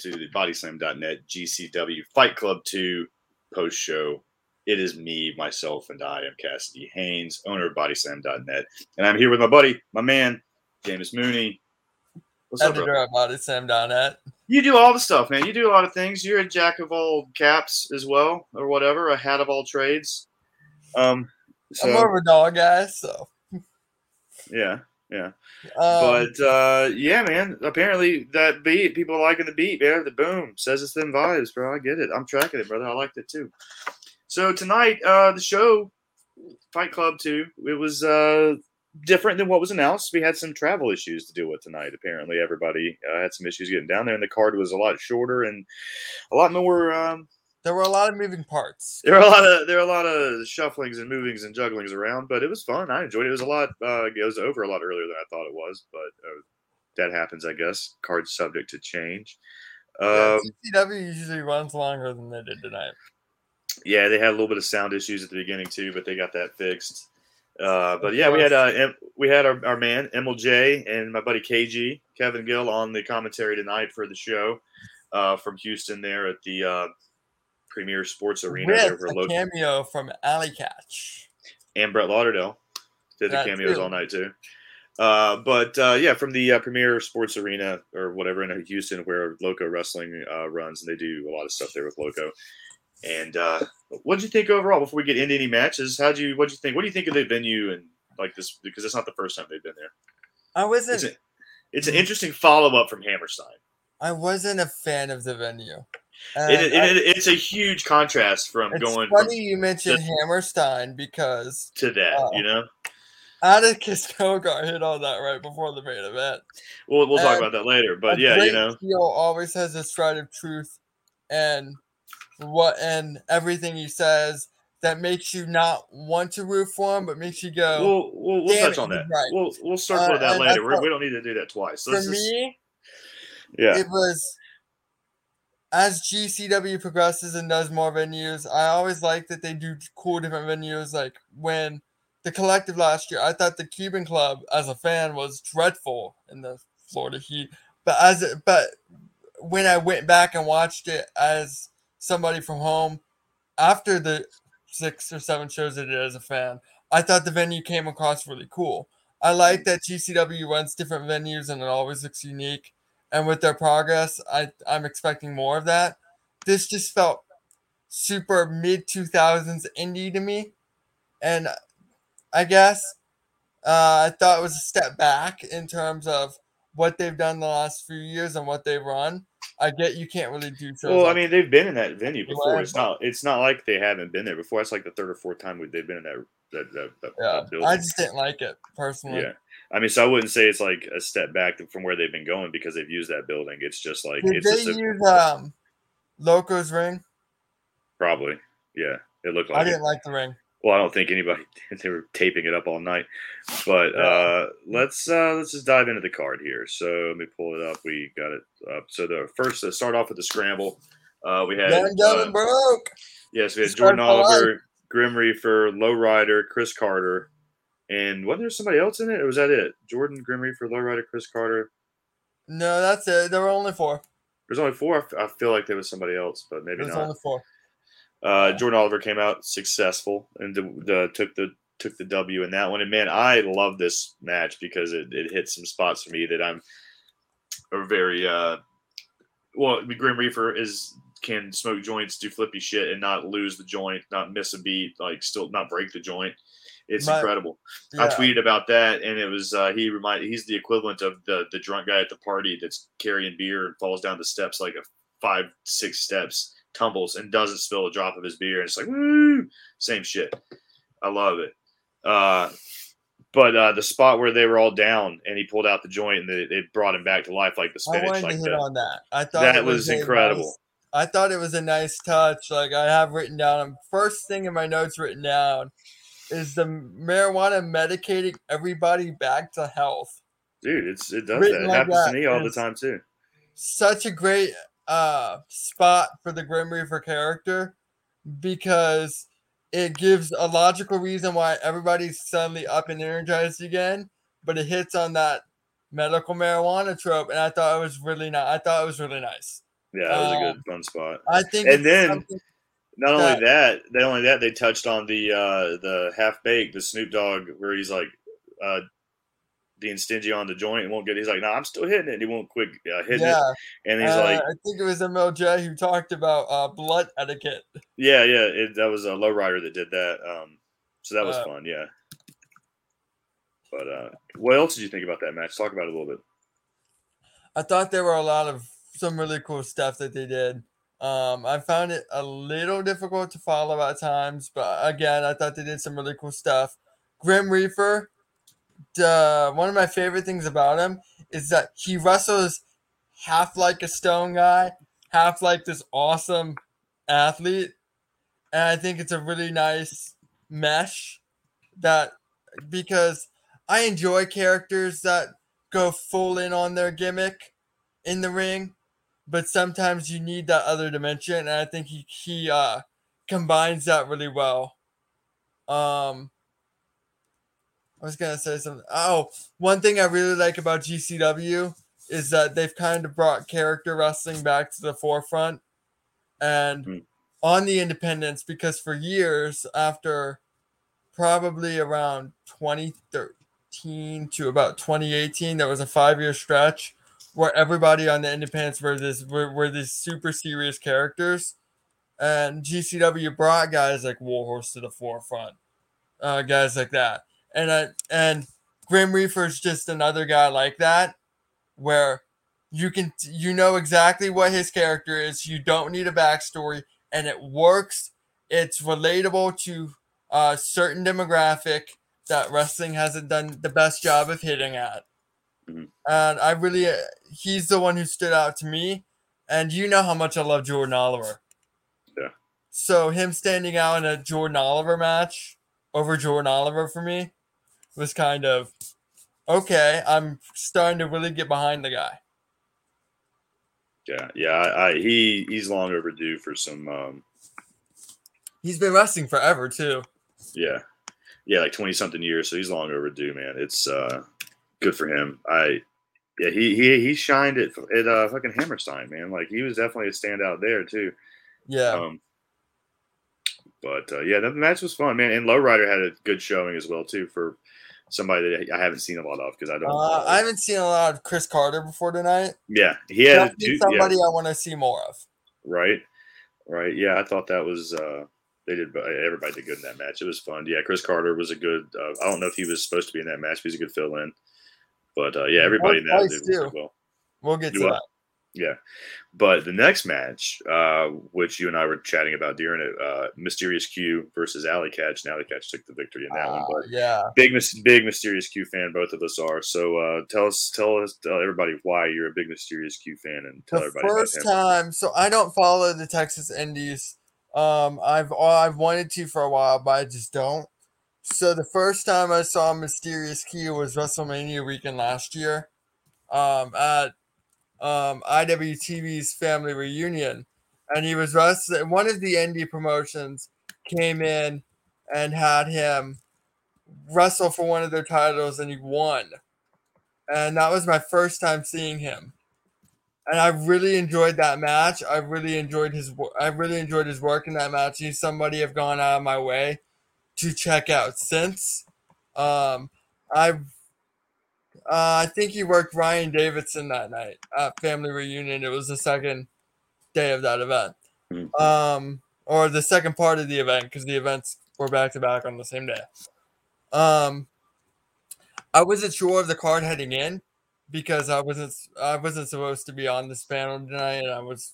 to the BodySlam.net GCW Fight Club 2 post show. It is me, myself, and I am Cassidy Haynes, owner of BodySlam.net. And I'm here with my buddy, my man, Jameus Mooney. What's up, bro? at BodySlam.net. You do all the stuff, man. You do a lot of things. You're a jack of all caps as well, or whatever, a hat of all trades. Um, so, I'm more of a dog guy, so. Yeah, yeah. Um, but uh, yeah, man. Apparently that beat, people are liking the beat, man. The boom says it's them vibes, bro. I get it. I'm tracking it, brother. I liked it too. So tonight, uh, the show, Fight Club Two, it was uh different than what was announced. We had some travel issues to deal with tonight. Apparently, everybody uh, had some issues getting down there, and the card was a lot shorter and a lot more. Um, there were a lot of moving parts. There were a lot of there were a lot of shufflings and movings and jugglings around, but it was fun. I enjoyed it. It was a lot. Uh, it was over a lot earlier than I thought it was, but uh, that happens, I guess. Cards subject to change. Um, yeah, GCW usually runs longer than they did tonight. Yeah, they had a little bit of sound issues at the beginning too, but they got that fixed. Uh, but yeah, we had uh, we had our, our man MLJ and my buddy KG Kevin Gill on the commentary tonight for the show uh, from Houston there at the uh, Premier Sports Arena. With a cameo from Allie Katch. And Brett Lauderdale did the cameos too. all night too. Uh, but uh, yeah, from the uh, Premier Sports Arena or whatever in Houston, where Loco Wrestling uh, runs, and they do a lot of stuff there with Loco. And uh, what did you think overall? Before we get into any matches, how do you what do you think? What do you think of the venue and like this? Because it's not the first time they've been there. I wasn't. It's, a, it's an interesting follow up from Hammerstein. I wasn't a fan of the venue. It, it, it, it's a huge contrast from it's going. Funny you mentioned Hammerstein because to that, uh, you know, Atticus Cogar hit on that right before the main event. We'll we'll and talk about that later, but yeah, you know, heel always has a stride of truth and what and everything he says that makes you not want to root for him, but makes you go. We'll we'll, we'll touch on that. Right. We'll we'll circle uh, that later. we don't need to do that twice. So for me, yeah, it was as GCW progresses and does more venues, I always like that they do cool different venues. Like when the collective last year, I thought the Cuban Club as a fan was dreadful in the Florida Heat. But as it, but when I went back and watched it as somebody from home after the six or seven shows I did as a fan, I thought the venue came across really cool. I like mm. that GCW runs different venues and it always looks unique and with their progress, I I'm expecting more of that. This just felt super mid 2000s indie to me, and I guess uh, I thought it was a step back in terms of what they've done the last few years and what they've run. I get you can't really do so. Well, I mean, they've been in that venue before. It's not. It's not like they haven't been there before. It's like the third or fourth time they've been in that. that, that, that yeah, building. I just didn't like it personally. Yeah, I mean, so I wouldn't say it's like a step back from where they've been going because they've used that building. It's just like Did it's they use um, Loco's ring? Probably, yeah. It looked like I didn't it. like the ring. Well, I don't think anybody they were taping it up all night. But uh, let's uh, let's just dive into the card here. So let me pull it up. We got it up. So the first to start off with the scramble, uh, we had uh, broke. Yes, we had Jordan Oliver, Grim Reaper, Lowrider, Chris Carter, and wasn't there somebody else in it, or was that it? Jordan Grim Reaper, Lowrider, Chris Carter. No, that's it. There were only four. There's only four. I feel like there was somebody else, but maybe not. There's not. only four. Uh, Jordan Oliver came out successful and the, the, took the took the W in that one. And man, I love this match because it, it hit some spots for me that I'm a very uh, well. Grim Reaper is can smoke joints, do flippy shit, and not lose the joint, not miss a beat, like still not break the joint. It's My, incredible. Yeah. I tweeted about that, and it was uh, he remind he's the equivalent of the the drunk guy at the party that's carrying beer and falls down the steps like a five six steps, tumbles and doesn't spill a drop of his beer, and it's like woo, same shit. I love it. Uh, but uh, the spot where they were all down and he pulled out the joint and they, they brought him back to life like the spinach. I wanted like to hit that. on that. I thought that was, was incredible. Nice, I thought it was a nice touch. Like I have written down, first thing in my notes written down is the marijuana medicating everybody back to health. Dude, it's it does Written that. It like happens that. to me all the time too. Such a great uh spot for the Grim Reaper character because it gives a logical reason why everybody's suddenly up and energized again, but it hits on that medical marijuana trope, and I thought it was really nice. I thought it was really nice. Yeah, that was um, a good fun spot. I think, and then not only that, not only that, they touched on the uh the half baked, the Snoop Dogg, where he's like uh being stingy on the joint and won't get. He's like, "No, nah, I'm still hitting it." He won't quit uh, hitting yeah. it. And he's uh, like, "I think it was MLJ who talked about uh, blood etiquette." Yeah, yeah, it, that was a lowrider that did that. Um, so that was uh, fun. Yeah. But uh, what else did you think about that match? Talk about it a little bit. I thought there were a lot of some really cool stuff that they did. Um, I found it a little difficult to follow at times, but again, I thought they did some really cool stuff. Grim Reaper, the, one of my favorite things about him is that he wrestles half like a stone guy, half like this awesome athlete. And I think it's a really nice mesh that because I enjoy characters that go full in on their gimmick in the ring, but sometimes you need that other dimension, and I think he he uh, combines that really well. Um, I was gonna say something. Oh, one thing I really like about GCW is that they've kind of brought character wrestling back to the forefront, and mm. on the independents because for years after probably around 2013 to about 2018. There was a five year stretch where everybody on the Independents were this were, were these super serious characters, and GCW brought guys like Warhorse to the forefront, uh, guys like that, and uh, and Grim Reaper's just another guy like that, where you can you know exactly what his character is. You don't need a backstory, and it works. It's relatable to a certain demographic that wrestling hasn't done the best job of hitting at. Mm-hmm. And I really, uh, he's the one who stood out to me. And you know how much I love Jordan Oliver. Yeah. So him standing out in a Jordan Oliver match over Jordan Oliver for me was kind of okay. I'm starting to really get behind the guy. Yeah, yeah. I, I he he's long overdue for some. um He's been wrestling forever too. Yeah, yeah, like twenty something years. So he's long overdue, man. It's uh, good for him. I yeah, he he he shined at at uh, fucking Hammerstein, man. Like he was definitely a standout there too. Yeah. Um, but uh, yeah, the match was fun, man. And Lowrider had a good showing as well too for somebody that I haven't seen a lot of because I don't. Uh, I haven't seen a lot of Chris Carter before tonight. Yeah, he had somebody yeah. I want to see more of. Right, right. Yeah, I thought that was. uh they did everybody did good in that match. It was fun. Yeah, Chris Carter was a good. Uh, I don't know if he was supposed to be in that match. But he's a good fill in. But uh, yeah, everybody in that did well. We'll get to that. Yeah, but the next match, uh, which you and I were chatting about during it, uh, Mysterious Q versus Allie Katch. And Allie Katch took the victory in that one. But ah, yeah, big, big Mysterious Q fan. Both of us are. So uh, tell us, tell us, tell everybody why you're a big Mysterious Q fan, and tell the everybody. First time, so I don't follow the Texas Indies um, I've I've wanted to for a while, but I just don't. So the first time I saw Mysterious Q was WrestleMania weekend last year, um, at um, IWTV's family reunion, and he was wrestling. One of the indie promotions came in and had him wrestle for one of their titles, and he won. And that was my first time seeing him and I really enjoyed that match. I really enjoyed his. I really enjoyed his work in that match. He's somebody I've gone out of my way to check out since. Um, I, uh, I think he worked Ryan Davidson that night at family reunion. It was the second day of that event, mm-hmm. um, or the second part of the event because the events were back to back on the same day. Um, I wasn't sure of the card heading in because I wasn't I wasn't supposed to be on this panel tonight, and I was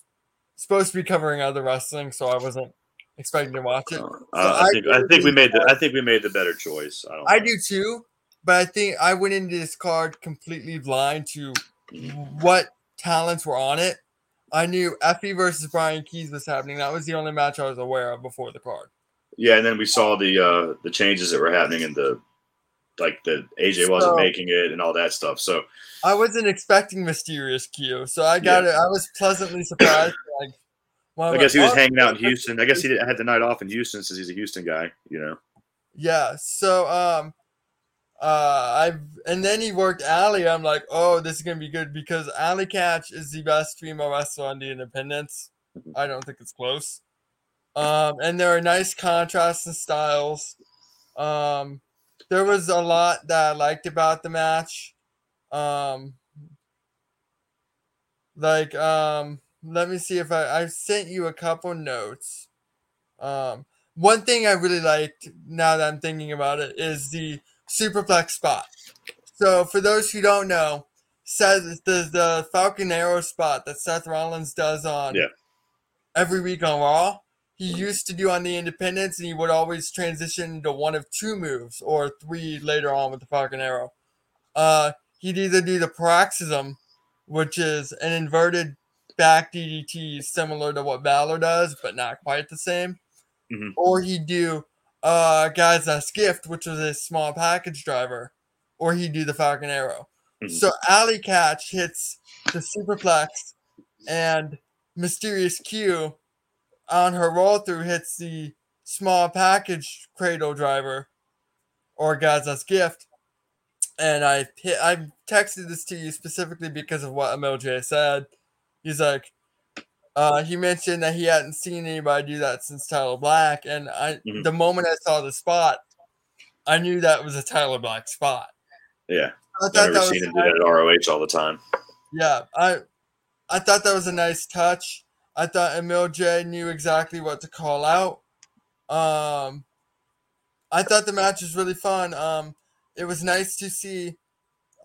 supposed to be covering other wrestling, so I wasn't expecting to watch it. Uh, so I, I, think I think we made the I think we made the better choice. I, I do too, but I think I went into this card completely blind to what talents were on it. I knew Effy versus Brian Keys was happening. That was the only match I was aware of before the card. Yeah, and then we saw the uh the changes that were happening in the like the AJ so, wasn't making it and all that stuff. So I wasn't expecting Mysterious Q, so I got yeah. it. I was pleasantly surprised. like, well, I guess he was hanging out in Houston. I guess he had the night off in Houston since he's a Houston guy. You know. Yeah. So um, uh, I've and then he worked Allie. I'm like, oh, this is gonna be good because Allie Katch is the best female wrestler on the Independents. I don't think it's close. Um, and there are nice contrasts and styles. Um, there was a lot that I liked about the match. Um, like, um, let me see if I I sent you a couple notes. Um, one thing I really liked now that I'm thinking about it is the superplex spot. So for those who don't know, says the the Falcon Arrow spot that Seth Rollins does on Yeah. every week on Raw. He used to do on the Independence, and he would always transition to one of two moves or three later on with the Falcon Arrow. Uh, he'd either do the paroxysm, which is an inverted back DDT similar to what Balor does, but not quite the same, Mhm. or he'd do uh God's Last Gift, which was a small package driver, or he'd do the Falcon Arrow. Mhm. So Allie Katch hits the superplex, and Mysterious Q on her roll through hits the small package cradle driver, or God's Last Gift. And I I texted this to you specifically because of what MLJ said. He's like, uh, he mentioned that he hadn't seen anybody do that since Tyler Black, and I Mhm. the moment I saw the spot, I knew that was a Tyler Black spot. Yeah, I I've never seen him do that at ROH all the time. yeah, I I thought that was a nice touch. I thought MLJ knew exactly what to call out. Um, I thought the match was really fun. Um, it was nice to see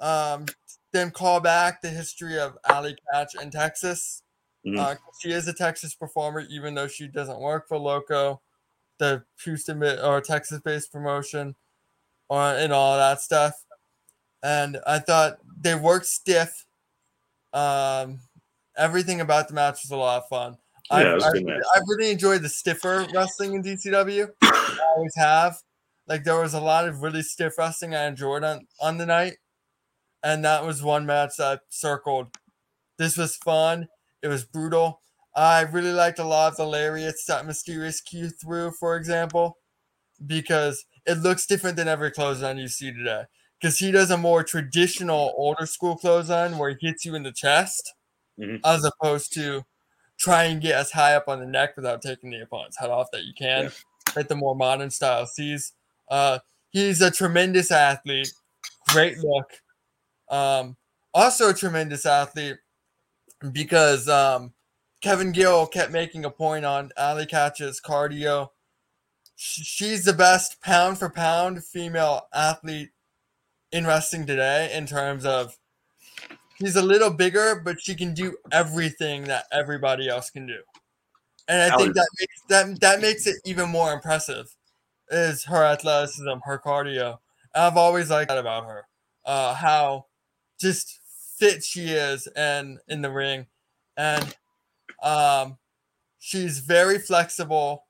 um, them call back the history of Allie Katch in Texas. Mhm. Uh, she is a Texas performer, even though she doesn't work for Loco, the Houston or Texas-based promotion, or and all that stuff. And I thought they worked stiff. Um, everything about the match was a lot of fun. Yeah, was good. I really enjoyed the stiffer wrestling in GCW. I always have. Like there was a lot of really stiff wrestling I enjoyed on on the night, and that was one match that I circled. This was fun. It was brutal. I really liked a lot of the lariats that Mysterious Q threw, for example, because it looks different than every clothesline you see today. Because he does a more traditional older school clothesline where he hits you in the chest, Mhm. as opposed to try and get as high up on the neck without taking the opponent's head off that you can. Yeah. Hit the more modern style sees. Uh, he's a tremendous athlete, great look. Um, also a tremendous athlete because um, Kevin Gill kept making a point on Allie Katch's cardio. She's the best pound for pound female athlete in wrestling today in terms of she's a little bigger, but she can do everything that everybody else can do. And I think that makes that that makes it even more impressive is her athleticism, her cardio. And I've always liked that about her. Uh, how just fit she is and in the ring. And um she's very flexible.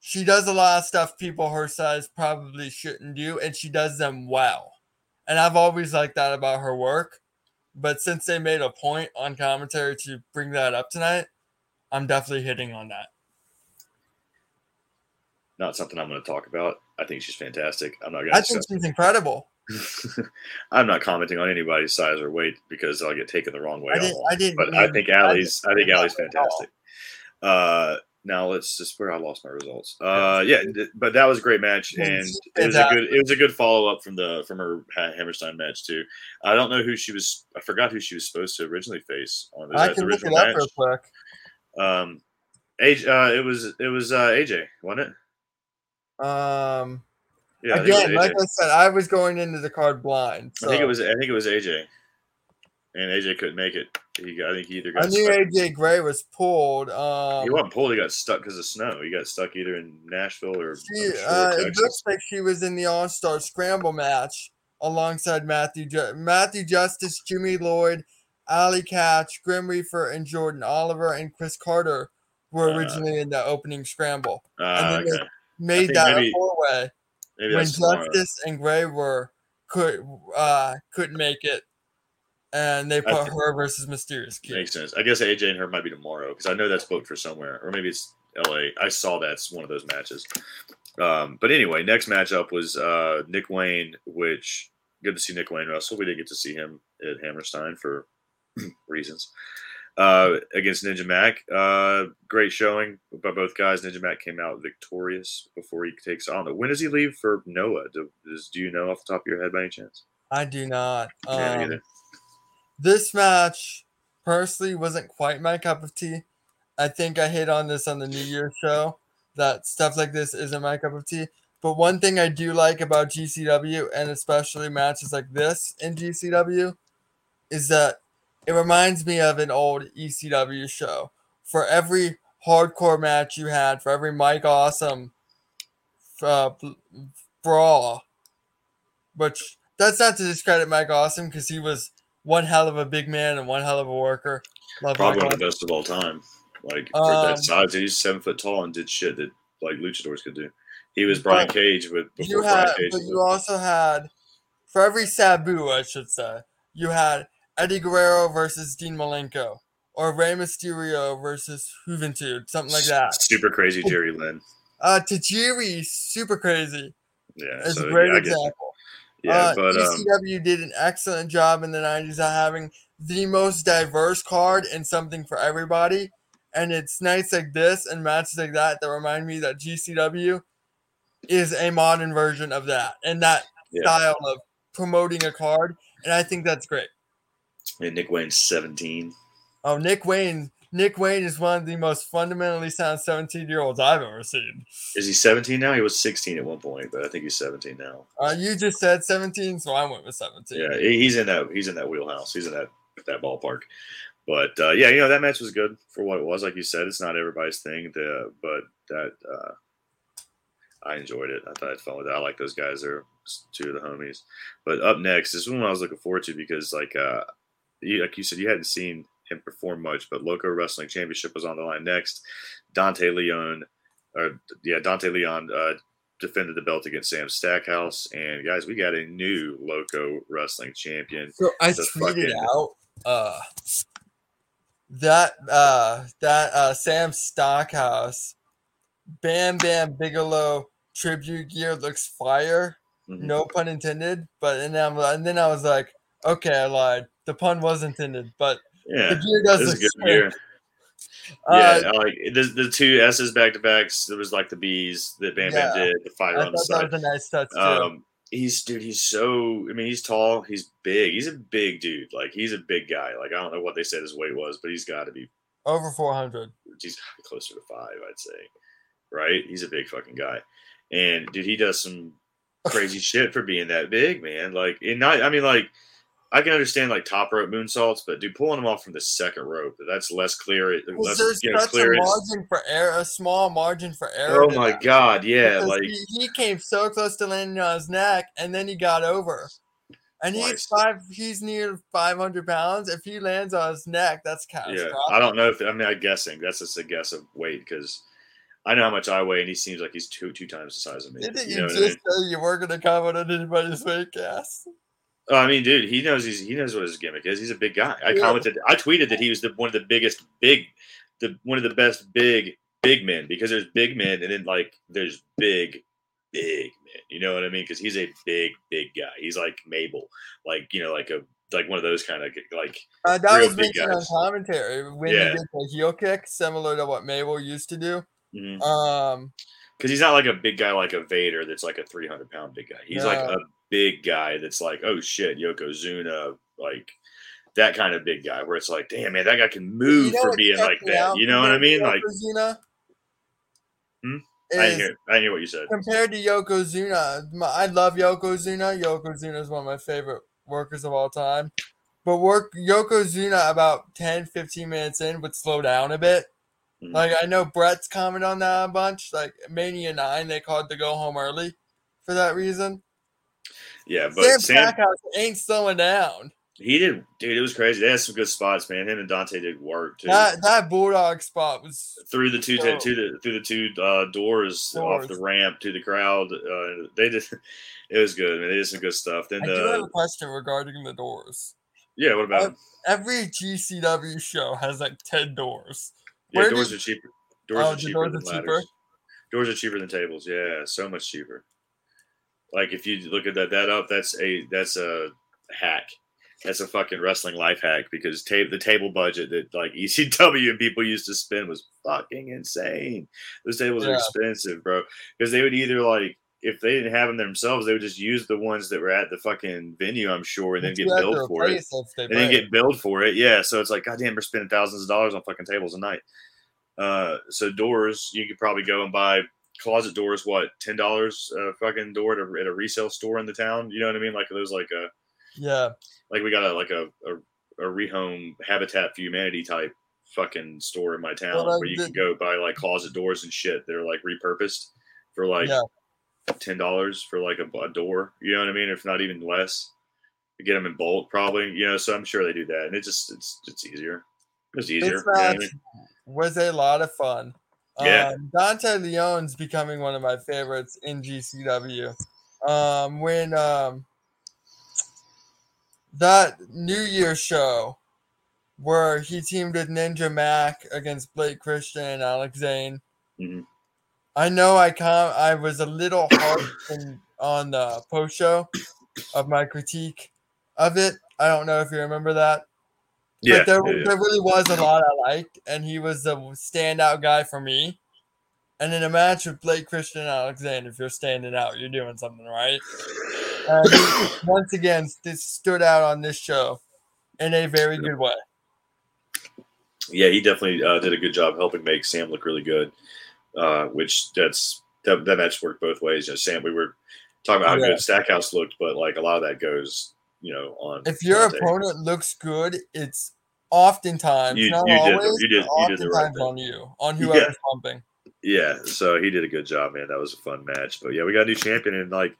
She does a lot of stuff people her size probably shouldn't do, and she does them well. And I've always liked that about her work. But since they made a point on commentary to bring that up tonight, I'm definitely hitting on that. Not something I'm going to talk about. I think she's fantastic. I'm not going to. I think she's incredible. I'm not commenting on anybody's size or weight because I'll get taken the wrong way. I didn't- I didn't But I think I Allie's. I think didn't Allie's mean that at all. fantastic. Uh, now let's just where I lost my results. Uh, yeah, th- but that was a great match, and it was a good. It was a good follow up from the from her Hammerstein match too. I don't know who she was. I forgot who she was supposed to originally face on I can look it original up match. real quick. Um, AJ, uh, it was it was uh, AJ, wasn't it? Um, Yeah, I think it was again, like. I said, I was going into the card blind. So I think it was. I think it was AJ, and AJ couldn't make it. He, I think he either got I knew stuck. AJ Gray was pulled. Um, he wasn't pulled. He got stuck because of snow. He got stuck either in Nashville or she, sure uh, it looks like she was in the All Star Scramble match alongside Matthew Ju- Matthew Justice, Jimmy Lloyd, Allie Katch, Grim Reaper, and Jordan Oliver and Chris Carter were Uh, originally in the opening scramble. Ah, and then okay. Made that maybe- a four way Maybe when. Justice and Gray were could uh couldn't make it, and they put her versus Mysterious Kid. Makes sense. I guess AJ and her might be tomorrow because I know that's booked for somewhere, or maybe it's LA. I saw that's one of those matches. Um, but anyway, next matchup was uh, Nick Wayne, which good to see Nick Wayne wrestle. We didn't get to see him at Hammerstein for reasons. Uh, against Ninja Mack, uh, great showing by both guys. Ninja Mack came out victorious before he takes on. When does he leave for Noah? Do, does, do you know off the top of your head by any chance? I do not. Um, this match personally wasn't quite my cup of tea. I think I hit on this on the New Year's show that stuff like this isn't my cup of tea. But one thing I do like about GCW and especially matches like this in GCW is that it reminds me of an old ECW show. For every hardcore match you had, for every Mike Awesome uh, brawl, which that's not to discredit Mike Awesome because he was one hell of a big man and one hell of a worker. Love Probably one of the best of all time. Like for um, that size, he's seven foot tall and did shit that like luchadors could do. He was Brian Cage with you had, but you also had for every Sabu, I should say, you had Eddie Guerrero versus Dean Malenko, or Rey Mysterio versus Juventud, something like that. Super crazy Jerry Lynn. Uh, Tajiri, super crazy. Yeah, it's so, a great yeah, example. Yeah, uh, but ECW um, did an excellent job in the '90s of having the most diverse card and something for everybody. And it's nights like this and matches like that that remind me that GCW is a modern version of that and that yeah. style of promoting a card. And I think that's great. And Nick Wayne's 17. Oh, Nick Wayne. Nick Wayne is one of the most fundamentally sound 17 year olds I've ever seen. Is he 17 now? He was 16 at one point, but I think he's 17 now. Uh, you just said 17, so I went with 17. Yeah, he's in that he's in that wheelhouse. He's in that that ballpark. But uh, yeah, you know that match was good for what it was. Like you said, it's not everybody's thing, to, but that uh, I enjoyed it. I thought I had fun with it. I like those guys. They're two of the homies. But up next, this is one I was looking forward to because, like, uh, like you said, you hadn't seen him perform much, but Loco Wrestling Championship was on the line next. Dante Leon, or yeah, Dante Leon uh, defended the belt against Sam Stackhouse, and guys, we got a new Loco Wrestling Champion. So I tweeted fucking, out uh, that uh, that uh, Sam Stackhouse, Bam Bam Bigelow tribute gear looks fire. Mm-hmm. No pun intended. But and then, I'm, and then I was like, okay, I lied. The pun was intended, but yeah, the gear does look good gear. Uh, yeah, like the, the two S's back to backs. It was like the B's that Bam Bam did, the fire on the side. That was a nice touch too. Um, he's dude. He's so. I mean, he's tall. He's big. He's a big dude. Like he's a big guy. Like I don't know what they said his weight was, but he's got to be over four hundred. He's closer to five, I'd say. Right? He's a big fucking guy, and dude, he does some crazy shit for being that big, man. Like, and not. I mean, like I can understand like top rope moonsaults, but dude, pulling them off from the second rope, that's less clear. Well, there's you know, such a margin for error, a small margin for error. Oh my god, yeah, like he, he, came so close to landing on his neck, and then he got over. And he's five. He's near five hundred pounds. If he lands on his neck, that's catastrophic. Yeah, I don't know if I mean I'm guessing. That's just a guess of weight because I know how much I weigh, and he seems like he's two two times the size of me. Didn't you, you know just I mean? say you weren't going to comment on anybody's weight guess? Oh, I mean, dude, he knows he's he knows what his gimmick is. He's a big guy. I yeah. commented, I tweeted that he was the one of the biggest big, the one of the best big big men because there's big men and then like there's big big men. You know what I mean? Because he's a big big guy. He's like Mabel, like you know, like a like one of those kind of like. Uh, that was mentioned on commentary when yeah. he did the heel kick, similar to what Mabel used to do. Mm-hmm. Um, because he's not like a big guy like a Vader that's like a 300 pound big guy. He's like a big guy that's like, oh shit, Yokozuna, like that kind of big guy where it's like, damn man, that guy can move you know for being like that. You know what I mean? Like hmm? I didn't, hear, I didn't hear what you said. Compared to Yokozuna, I love Yokozuna. Yokozuna is one of my favorite workers of all time. But work Yokozuna about 10, 15 minutes in would slow down a bit. Mm-hmm. Like I know Brett's commented on that a bunch. Like Mania Nine, they called to go home early for that reason. Yeah, but Sam, Sam Stackhouse ain't slowing down. He did, dude. It was crazy. They had some good spots, man. Him and Dante did work too. That that bulldog spot was through the two so, to the through the two uh, doors, doors, off the ramp to the crowd. Uh, they did. It was good, man. They did some good stuff. Then I the, do have a question regarding the doors. Yeah, what about every GCW show has like ten doors. Yeah, doors did, are cheaper. Doors oh, are cheaper. Doors are cheaper. Doors are cheaper than tables. Yeah, so much cheaper. Like if you look at that that up, that's a that's a hack. That's a fucking wrestling life hack because ta- the table budget that like ECW and people used to spend was fucking insane. Those tables yeah. are expensive, bro. Because they would either like if they didn't have them themselves, they would just use the ones that were at the fucking venue, I'm sure, and then get billed for it. And then get billed for it. Yeah. So it's like, goddamn, we're spending thousands of dollars on fucking tables a night. Uh, so doors, you could probably go and buy closet doors. What ten dollars a fucking door at a, at a, resale store in the town? You know what I mean? Like there's like a yeah, like we got a like a a, a rehome Habitat for Humanity type fucking store in my town where you can go buy like closet doors and shit that are like repurposed for like yeah. ten dollars for like a, a, door. You know what I mean? If not even less, you get them in bulk probably. You know, so I'm sure they do that, and it just it's it's easier. It's easier. It's you know was a lot of fun. Yeah. Um, Dante Leon's becoming one of my favorites in GCW. Um, when um, that New Year show where he teamed with Ninja Mack against Blake Christian and Alex Zane. Mm-hmm. I know I can't. I was a little hard on the post show of my critique of it. I don't know if you remember that. Yeah, but there, yeah, there really was a lot I liked, and he was the standout guy for me. And in a match with Blake Christian and Alex Zane, if you're standing out, you're doing something right. And once again, this stood out on this show in a very good way. Yeah, he definitely uh, did a good job helping make Sam look really good. Uh, which that's that, that match worked both ways. You know, Sam, we were talking about how yeah. good Stackhouse looked, but like a lot of that goes you know, on. If your opponent looks good, it's oftentimes you, not you always, did, you did, you did the right on you, on whoever's yeah. pumping. Yeah, so he did a good job, man. That was a fun match. But yeah, we got a new champion, and like,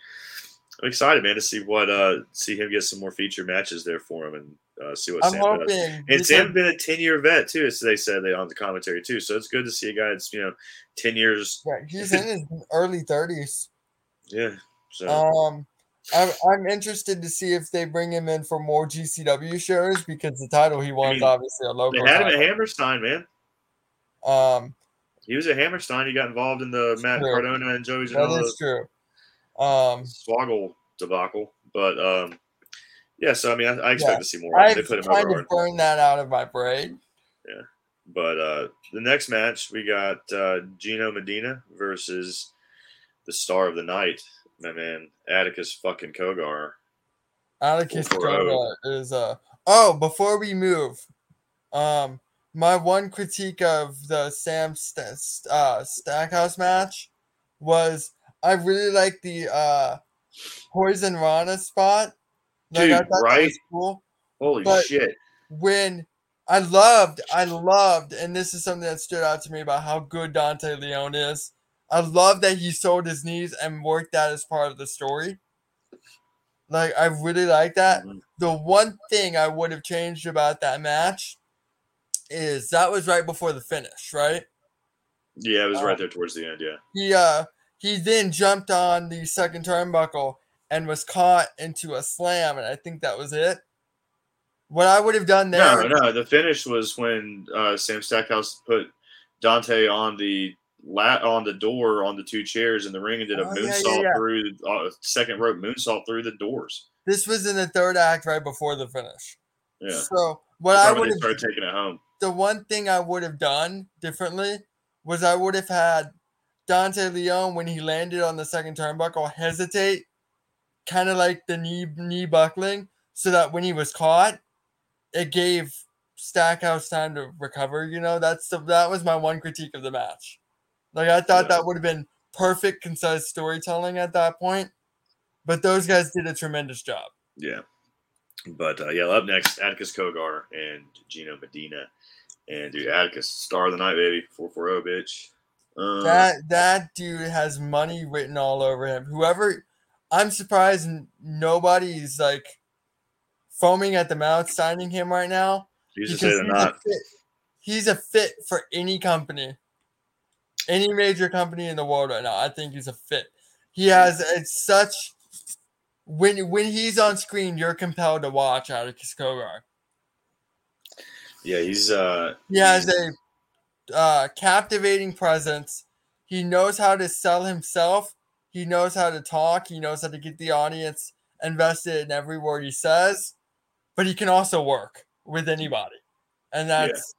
I'm excited, man, to see what uh see him get some more feature matches there for him, and uh, see what I'm Sam hoping does. And Sam's been a 10 year vet too, as they said they on the commentary too. So it's good to see a guy that's you know 10 years. Yeah, he's in his early 30s. Yeah. So. Um, I'm, I'm interested to see if they bring him in for more GCW shows because the title he wants I mean, obviously a local. They had title. him at Hammerstein, man. Um, he was at Hammerstein. He got involved in the Matt true. Cardona and Joey That is true. Um, Swoggle debacle, but um, yeah. So I mean, I, I expect yeah, to see more. I've they put him kind of burned that out of my brain. Yeah, but uh, the next match we got uh, Gino Medina versus the Star of the Night my man Atticus fucking Cogar. Atticus Cogar is uh oh before we move, um my one critique of the Sam St- uh, Stackhouse match was I really like the uh Poison Rana spot. Like, Dude, right? cool. Holy but shit! When I loved, I loved, and this is something that stood out to me about how good Dante Leon is I love that he sold his knees and worked that as part of the story. Like I really like that. Mm-hmm. The one thing I would have changed about that match is that was right before the finish, right? Yeah, it was right um, there towards the end. Yeah. He uh he then jumped on the second turnbuckle and was caught into a slam, and I think that was it. What I would have done there. No, no, the finish was when uh, Sam Stackhouse put Dante on the lat on the door on the two chairs in the ring and did a oh, moonsault yeah, yeah, yeah. through uh, second rope moonsault through the doors. This was in the third act, right before the finish. Yeah. So what I would have started taking it home. The one thing I would have done differently was I would have had Dante Leon when he landed on the second turnbuckle hesitate, kind of like the knee knee buckling, so that when he was caught, it gave Stackhouse time to recover. You know, that's the that was my one critique of the match. Like I thought yeah. that would have been perfect, concise storytelling at that point. But those guys did a tremendous job. Yeah. But uh, yeah, up next, Atticus Cogar and Gino Medina. And dude, Atticus, star of the night, baby. 440, bitch. Uh, that that dude has money written all over him. Whoever, I'm surprised nobody's like foaming at the mouth signing him right now. He's, a, he's a fit for any company any major company in the world right now. I think he's a fit. He has it's such when when he's on screen, you're compelled to watch out of Kogar. Yeah, he's uh he has a uh, captivating presence. He knows how to sell himself. He knows how to talk. He knows how to get the audience invested in every word he says. But he can also work with anybody, and that's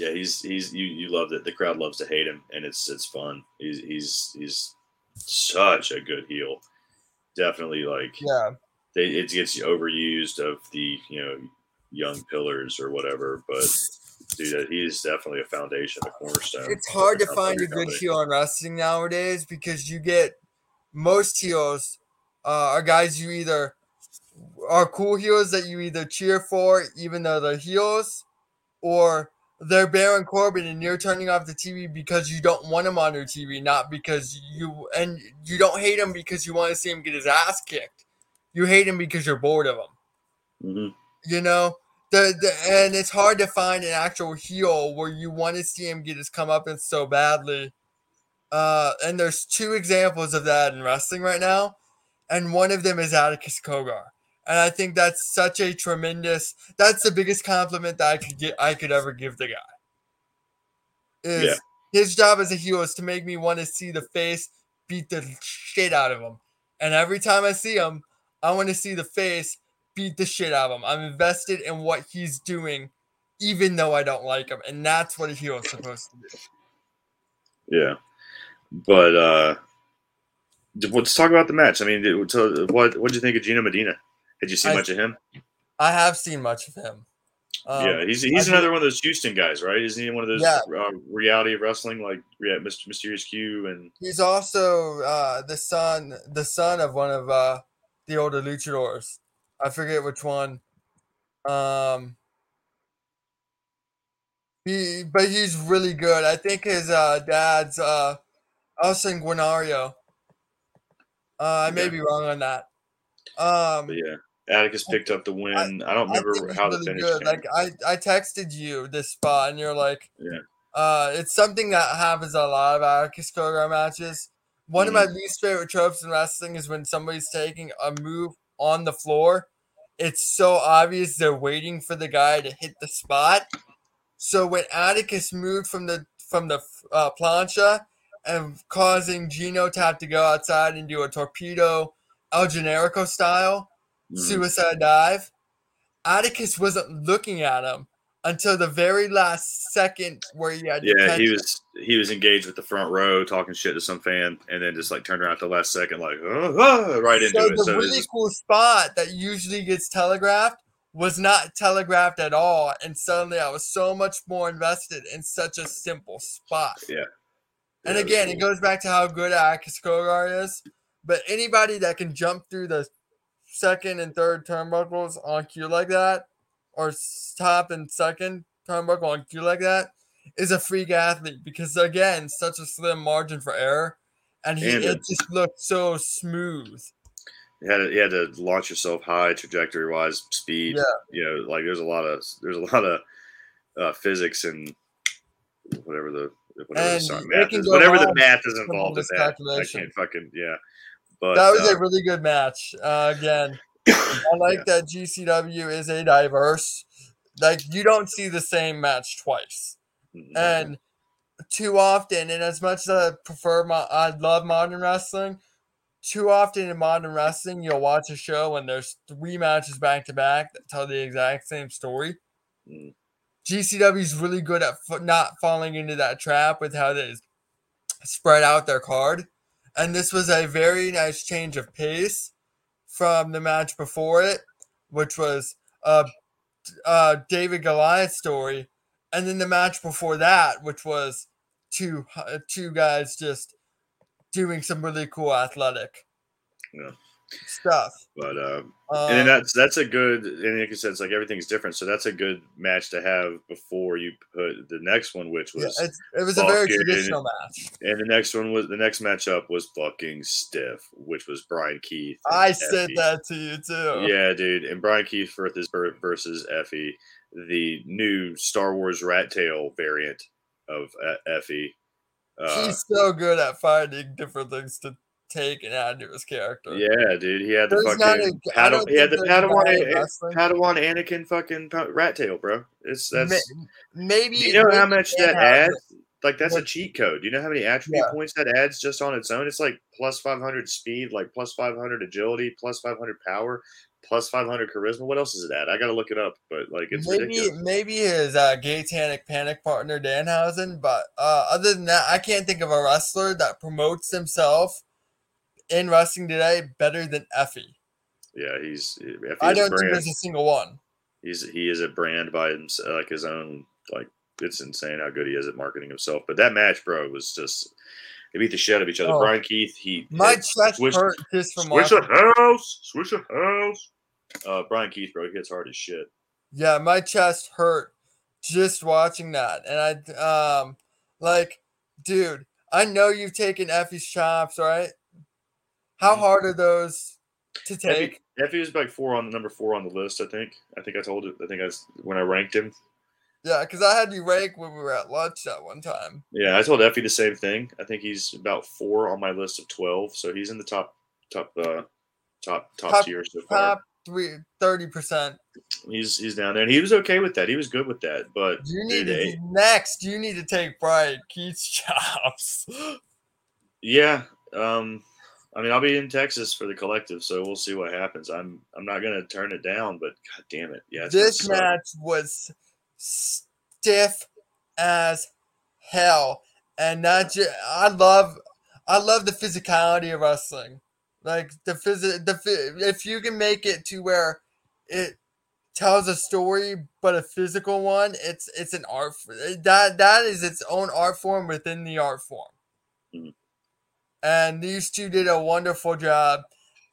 yeah. he's he's you you love it. The crowd loves to hate him, and it's it's fun. He's he's he's such a good heel. Definitely like yeah. They, it gets overused of the you know young pillars or whatever, but dude, he's definitely a foundation, a cornerstone. It's hard to find a good heel in wrestling nowadays because you get most heels uh, are guys you either are cool heels that you either cheer for, even though they're heels, or they're Baron Corbin and you're turning off the TV because you don't want him on your TV, not because you and you don't hate him because you want to see him get his ass kicked. You hate him because you're bored of him. Mm-hmm. You know, the, the and it's hard to find an actual heel where you want to see him get his comeuppance so badly. Uh, and there's two examples of that in wrestling right now, and one of them is Atticus Cogar, and I think that's such a tremendous. That's the biggest compliment that I could get. I could ever give the guy. Is yeah. his job as a heel is to make me want to see the face beat the shit out of him, and every time I see him, I want to see the face beat the shit out of him. I'm invested in what he's doing, even though I don't like him, and that's what a heel is supposed to do. Yeah, but uh let's talk about the match. I mean, what what did you think of Gino Medina? Did you see I, much of him? I have seen much of him. Um, yeah, he's he's I another think, one of those Houston guys, right? Isn't he one of those yeah. uh, reality wrestling like yeah, Mr. Mysterious Q and he's also uh, the son the son of one of uh, the older luchadors. I forget which one. Um, he, but he's really good. I think his uh, dad's uh, El Guinario. Uh, I may be wrong on that. Um, yeah, Atticus picked up the win. I, I don't remember I how really the finish. Good. Like I, I texted you this spot, and you're like, yeah. Uh, it's something that happens a lot of Atticus Cogar matches. One mm-hmm. of my least favorite tropes in wrestling is when somebody's taking a move on the floor it's so obvious they're waiting for the guy to hit the spot. So when Atticus moved from the from the uh, plancha and causing Gino Tap to go outside and do a torpedo El Generico style mm-hmm. suicide dive, Atticus wasn't looking at him until the very last second where he had yeah he was he was engaged with the front row talking shit to some fan and then just like turned around at the last second like oh, oh, right into so it the so really just... cool spot that usually gets telegraphed was not telegraphed at all and suddenly i was so much more invested in such a simple spot yeah, yeah and again cool. it goes back to how good Atticus Cogar is but anybody that can jump through the second and third turnbuckles on cue like that or top and second turnbuckle on cue like that is a freak athlete because again, such a slim margin for error, and, he, and it just looked so smooth. You had to, you had to launch yourself high trajectory wise, speed. Yeah, you know, like there's a lot of there's a lot of uh, physics and whatever the whatever, the, math is, whatever the math is involved in that. I can't fucking yeah. But that was uh, a really good match. Uh, again, I like yeah. that GCW is a diverse. Like you don't see the same match twice, mm-hmm. and too often. And as much as I prefer, my, I love modern wrestling. Too often in modern wrestling, you'll watch a show and there's three matches back to back that tell the exact same story. Mm. GCW is really good at f- not falling into that trap with how they spread out their card. And this was a very nice change of pace from the match before it, which was uh, uh, David Goliath story, and then the match before that, which was two uh, two guys just doing some really cool athletic. Yeah stuff. But um, um, and that's that's a good and like I said, it's like everything's different. So that's a good match to have before you put the next one, which was yeah, it was a very traditional match. And the next one was the next matchup was fucking stiff, which was Bryan Keith. I said that to you too. Yeah, dude. And Bryan Keith versus Effy, the new Star Wars Rat Tail variant of Effy. Uh, He's so good at finding different things to take and add to his character. Yeah, dude, he had the There's fucking a, Padawan, he had the Padawan, Padawan Anakin fucking rat tail, bro. It's that's maybe. you know how much that adds? like that's a cheat code. You know how many attribute yeah. points that adds just on its own? It's like plus 500 speed, like plus 500 agility, plus 500 power, plus 500 charisma. What else is it at? I got to look it up, but like it's maybe ridiculous. maybe his uh, Satanic Panic partner Danhausen, but uh, other than that, I can't think of a wrestler that promotes himself in wrestling today better than Effy. Yeah, he's. Effy I don't think there's a single one. He's he is a brand by himself, like his own. Like it's insane how good he is at marketing himself. But that match, bro, was just they beat the shit out of each other. Oh, Bryan Keith, he my chest switch, hurt just from switch a house, switch a house. Uh, Bryan Keith, bro, he hits hard as shit. Yeah, my chest hurt just watching that, and I um like, dude, I know you've taken Effy's chops, right? How hard are those to take? Effy was like four on the number four on the list. I think. I think I told it. I think I was, when I ranked him. Yeah, because I had you rank when we were at lunch that one time. Yeah, I told Effy the same thing. I think he's about four on my list of twelve, so he's in the top, top, uh, top, top, top tier so far. Top three, 30 percent. He's he's down there, and he was okay with that. He was good with that. But you need to, next. You need to take Bryan Keith's chops. yeah, um, I mean, I'll be in Texas for the collective, so we'll see what happens. I'm I'm not gonna turn it down, but god damn it, yeah. This match was stiff as hell, and not just. I love, I love the physicality of wrestling. Like the phys, the if you can make it to where it tells a story, but a physical one, it's it's an art. That that is its own art form within the art form. Mm-hmm. And these two did a wonderful job.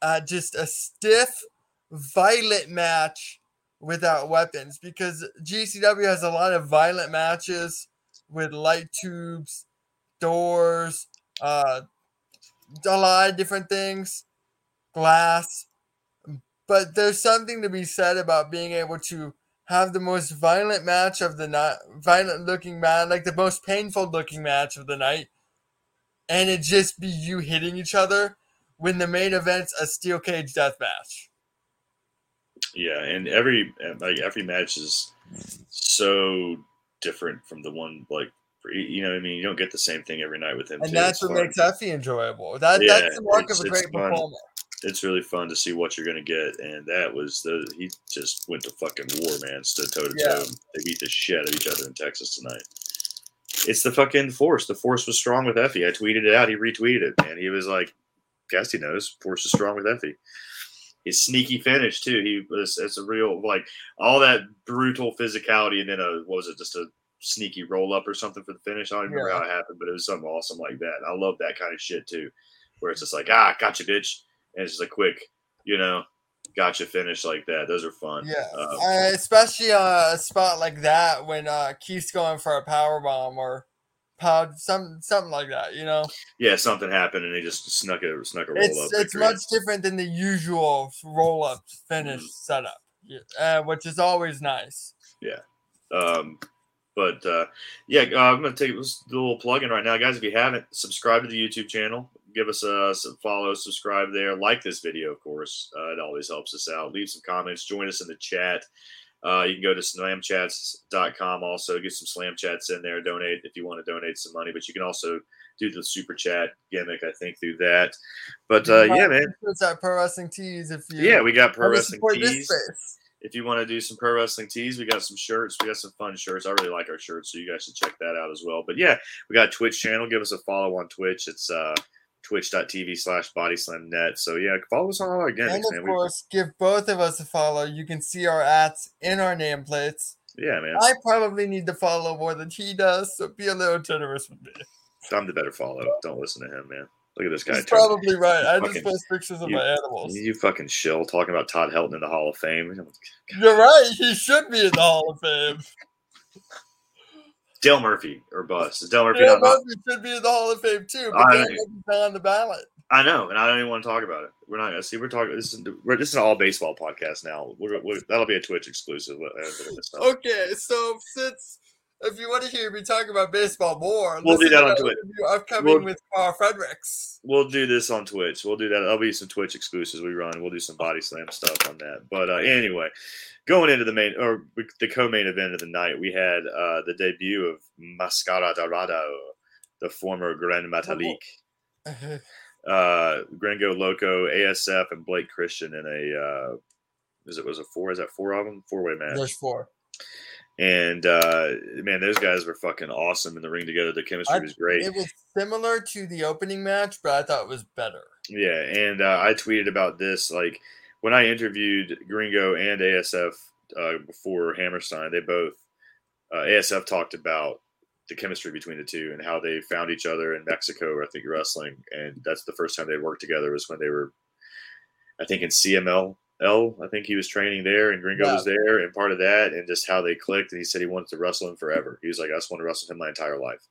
Uh, just a stiff, violent match without weapons because GCW has a lot of violent matches with light tubes, doors, uh, a lot of different things, glass. But there's something to be said about being able to have the most violent match of the night, violent looking match, like the most painful looking match of the night, and it just be you hitting each other when the main event's a steel cage death match. Yeah, and every like every match is so different from the one like you know I mean you don't get the same thing every night with him. And too. that's it's what fun. makes Effy enjoyable. That yeah, that's the mark of a great fun. performer. It's really fun to see what you're gonna get, and that was the he just went to fucking war, man. Stood toe to toe. They beat the shit out of each other in Texas tonight. It's the fucking force. The force was strong with Effy. I tweeted it out. He retweeted it, and he was like, "Guess he knows. Force is strong with Effy." his sneaky finish too. He was it's a real like all that brutal physicality, and then a what was it? Just a sneaky roll up or something for the finish. I don't remember yeah. how it happened, but it was something awesome like that. And I love that kind of shit too, where it's just like ah, gotcha, bitch, and it's just a quick, you know, gotcha finish like that. Those are fun. Yeah, um, uh, especially uh, a spot like that when uh, Keith's going for a power bomb or pod, some something like that, you know. Yeah, something happened and they just snuck a snuck a roll it's, up. It's much different than the usual roll up finish mm. setup, uh, which is always nice. Yeah. Um, but uh, yeah, uh, I'm gonna take this little plug in right now, guys. If you haven't subscribed to the YouTube channel, give us a follow, subscribe there, like this video, of course. Uh, it always helps us out. Leave some comments, join us in the chat. Uh, you can go to slamchats.com also, get some slam chats in there, donate if you want to donate some money, but you can also do the super chat gimmick, I think, through that. But uh, yeah, man. It's at Pro Wrestling Tees. If you yeah, we got Pro Wrestling Tees. If you want to do some Pro Wrestling Tees, we got some shirts. We got some fun shirts. I really like our shirts, so you guys should check that out as well. But yeah, we got Twitch channel. Give us a follow on Twitch. It's uh twitch.tv slash bodyslamnet. So yeah, follow us on all our gimmicks. And of man. course, we... give both of us a follow. You can see our ads in our nameplates. Yeah, man. I probably need to follow more than he does, so be a little generous with me. I'm the better follow. Don't listen to him, man. Look at this guy. He's probably right. I fucking, just post pictures of you, my animals. You fucking shill talking about Todd Helton in the Hall of Fame. You're right. He should be in the Hall of Fame. Dale Murphy or bust. Is Dale Murphy Dale Murphy should be in the Hall of Fame too, but Dale Murphy's on the ballot. I know, and I don't even want to talk about it. We're not gonna see. We're talking. This is we're, this is an all baseball podcast now. We're, we're, that'll be a Twitch exclusive. okay, so since if you want to hear me talk about baseball more, we'll do that on Twitch. Upcoming we'll, with Karl Fredericks. We'll do this on Twitch. We'll do that. There'll be some Twitch exclusives we run. We'll do some body slam stuff on that. But uh, anyway, going into the main or the co-main event of the night, we had uh, the debut of Mascara Dorado, the former Gran Metalik. uh, Gringo Loco, ASF, and Blake Christian in a uh, is it was a four? Is that four of them? Four way match. There's four. And uh, man, those guys were fucking awesome in the ring together. The chemistry I, was great. It was similar to the opening match, but I thought it was better. Yeah, and uh, I tweeted about this like when I interviewed Gringo and ASF uh, before Hammerstein. They both uh, ASF talked about the chemistry between the two and how they found each other in Mexico, I think wrestling, and that's the first time they worked together was when they were, I think in CML L. I think he was training there, and Gringo yeah. was there, and part of that, and just how they clicked. And he said he wanted to wrestle him forever. He was like, I just want to wrestle him my entire life.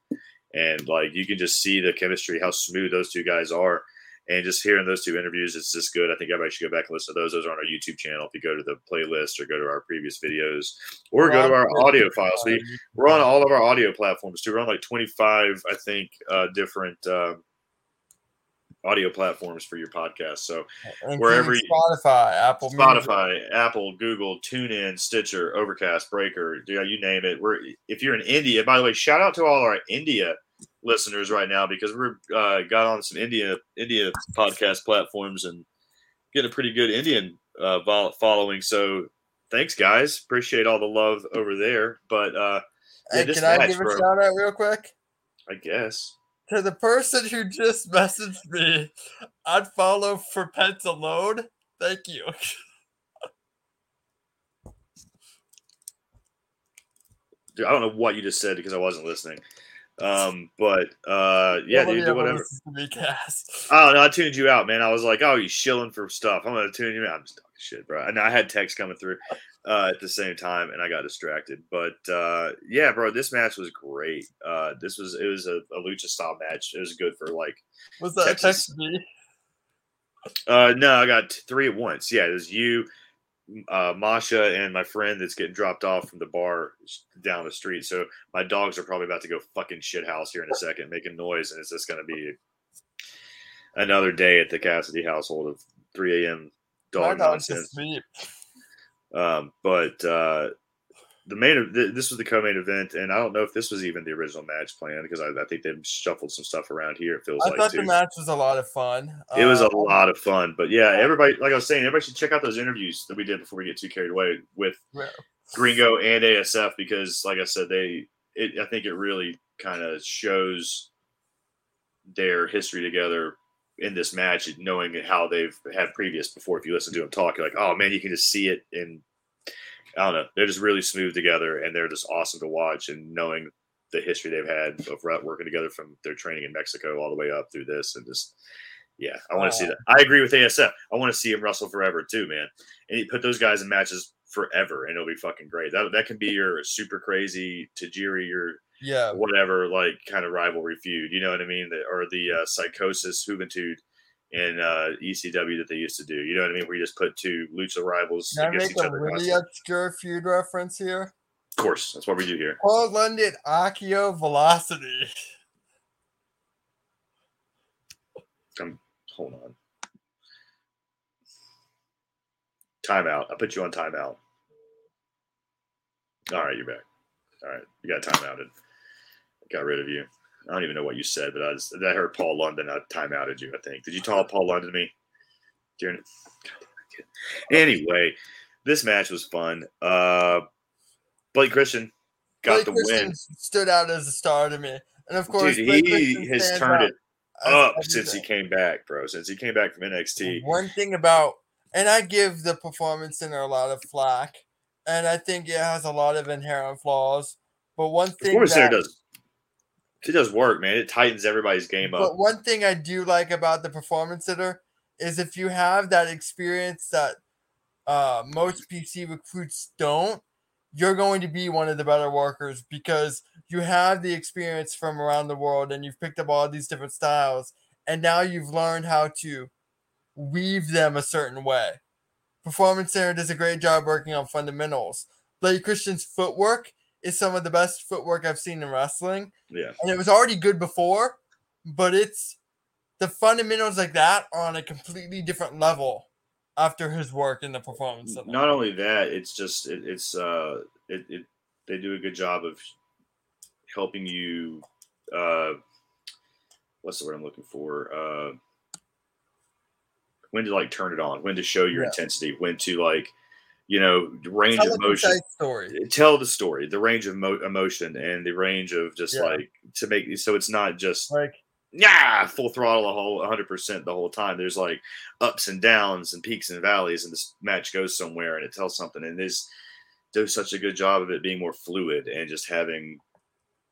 And like you can just see the chemistry, how smooth those two guys are. And just hearing those two interviews, it's just good. I think everybody should go back and listen to those. Those are on our YouTube channel. If you go to the playlist or go to our previous videos or go to our audio files. We, we're on all of our audio platforms too. We're on like 25, I think, uh, different uh, audio platforms for your podcast. So Including wherever you, Spotify, Apple, Spotify, Music. Apple, Google, TuneIn, Stitcher, Overcast, Breaker, yeah, you name it. We're if you're in India. By the way, shout out to all our India listeners right now because we're uh, got on some India India podcast platforms and getting a pretty good Indian uh, following. So thanks, guys. Appreciate all the love over there. But uh, yeah, hey, can I give a shout out real quick? I guess to the person who just messaged me, I'd follow for pets alone. Thank you. Dude, I don't know what you just said because I wasn't listening. Um, but uh, yeah, dude, do whatever. Oh no, I tuned you out, man. I was like, oh, you shilling for stuff. I'm gonna tune you out. I'm just talking shit, bro. And I had text coming through uh, at the same time, and I got distracted. But uh, yeah, bro, this match was great. Uh, this was it was a, a lucha style match. It was good for like. Was that Texas. text me? Uh, no, I got three at once. Yeah, it was you, uh, Masha, and my friend that's getting dropped off from the bar down the street. So my dogs are probably about to go fucking shit house here in a second, making noise, and it's just going to be another day at the Cassidy household of 3 a.m. dog nonsense. Um, but uh, the main this was the co-main event, and I don't know if this was even the original match plan because I, I think they shuffled some stuff around here. It feels I like thought too. the match was a lot of fun. It was a uh, lot of fun, but yeah, everybody, like I was saying, everybody should check out those interviews that we did before we get too carried away with yeah. Gringo and ASF because, like I said, they it, I think it really kind of shows their history together in this match, knowing how they've had previous before. If you listen to them talk, you're like, oh man, you can just see it. And I don't know, they're just really smooth together, and they're just awesome to watch. And knowing the history they've had of working together from their training in Mexico all the way up through this, and just yeah, I want to see that. I agree with ASF. I want to see him wrestle forever too, man. And you put those guys in matches forever, and it'll be fucking great. That that can be your super crazy Tajiri, your yeah, whatever like kind of rivalry feud. You know what I mean? The, or the uh, Psicosis Juventud in uh, ECW that they used to do. You know what I mean? Where you just put two lucha rivals Can against I make each a other. Really obscure feud reference here. Of course, that's what we do here. Paul London, Akio Velocity. Um, hold on. Timeout. I put you on timeout. All right, you're back. All right, you got timeouted got rid of you. I don't even know what you said, but I, just, I heard Paul London. I timeouted you. I think. Did you tell Paul London to me? During anyway, this match was fun. Uh, Blake Christian got Blake the Christian win. Stood out as a star to me, and of course, Dude, he has turned it up since he came back, bro. Since he came back from NXT. One thing about, and I give the performance center a lot of flack, and I think it has a lot of inherent flaws. But one thing performance that, center does it does work, man. It tightens everybody's game up. But one thing I do like about the performance center is if you have that experience that uh, most PC recruits don't, you're going to be one of the better workers because you have the experience from around the world and you've picked up all these different styles and now you've learned how to weave them a certain way. Performance Center does a great job working on fundamentals. Blake Christian's footwork is some of the best footwork I've seen in wrestling. Yeah. And it was already good before, but it's the fundamentals like that are on a completely different level after his work in the performance. Not only that, it's just it, it's uh it, it they do a good job of helping you uh what's the word I'm looking for? Uh when to like turn it on, when to show your Yeah. intensity, when to like you know range Tell of motion story. Eh, tell the story the range of mo- emotion and the range of just Yeah. like to make so it's not just Like yeah full throttle the whole 100% the whole time there's like ups and downs and peaks and valleys and this match goes somewhere and it tells something and this does such a good job of it being more fluid and just having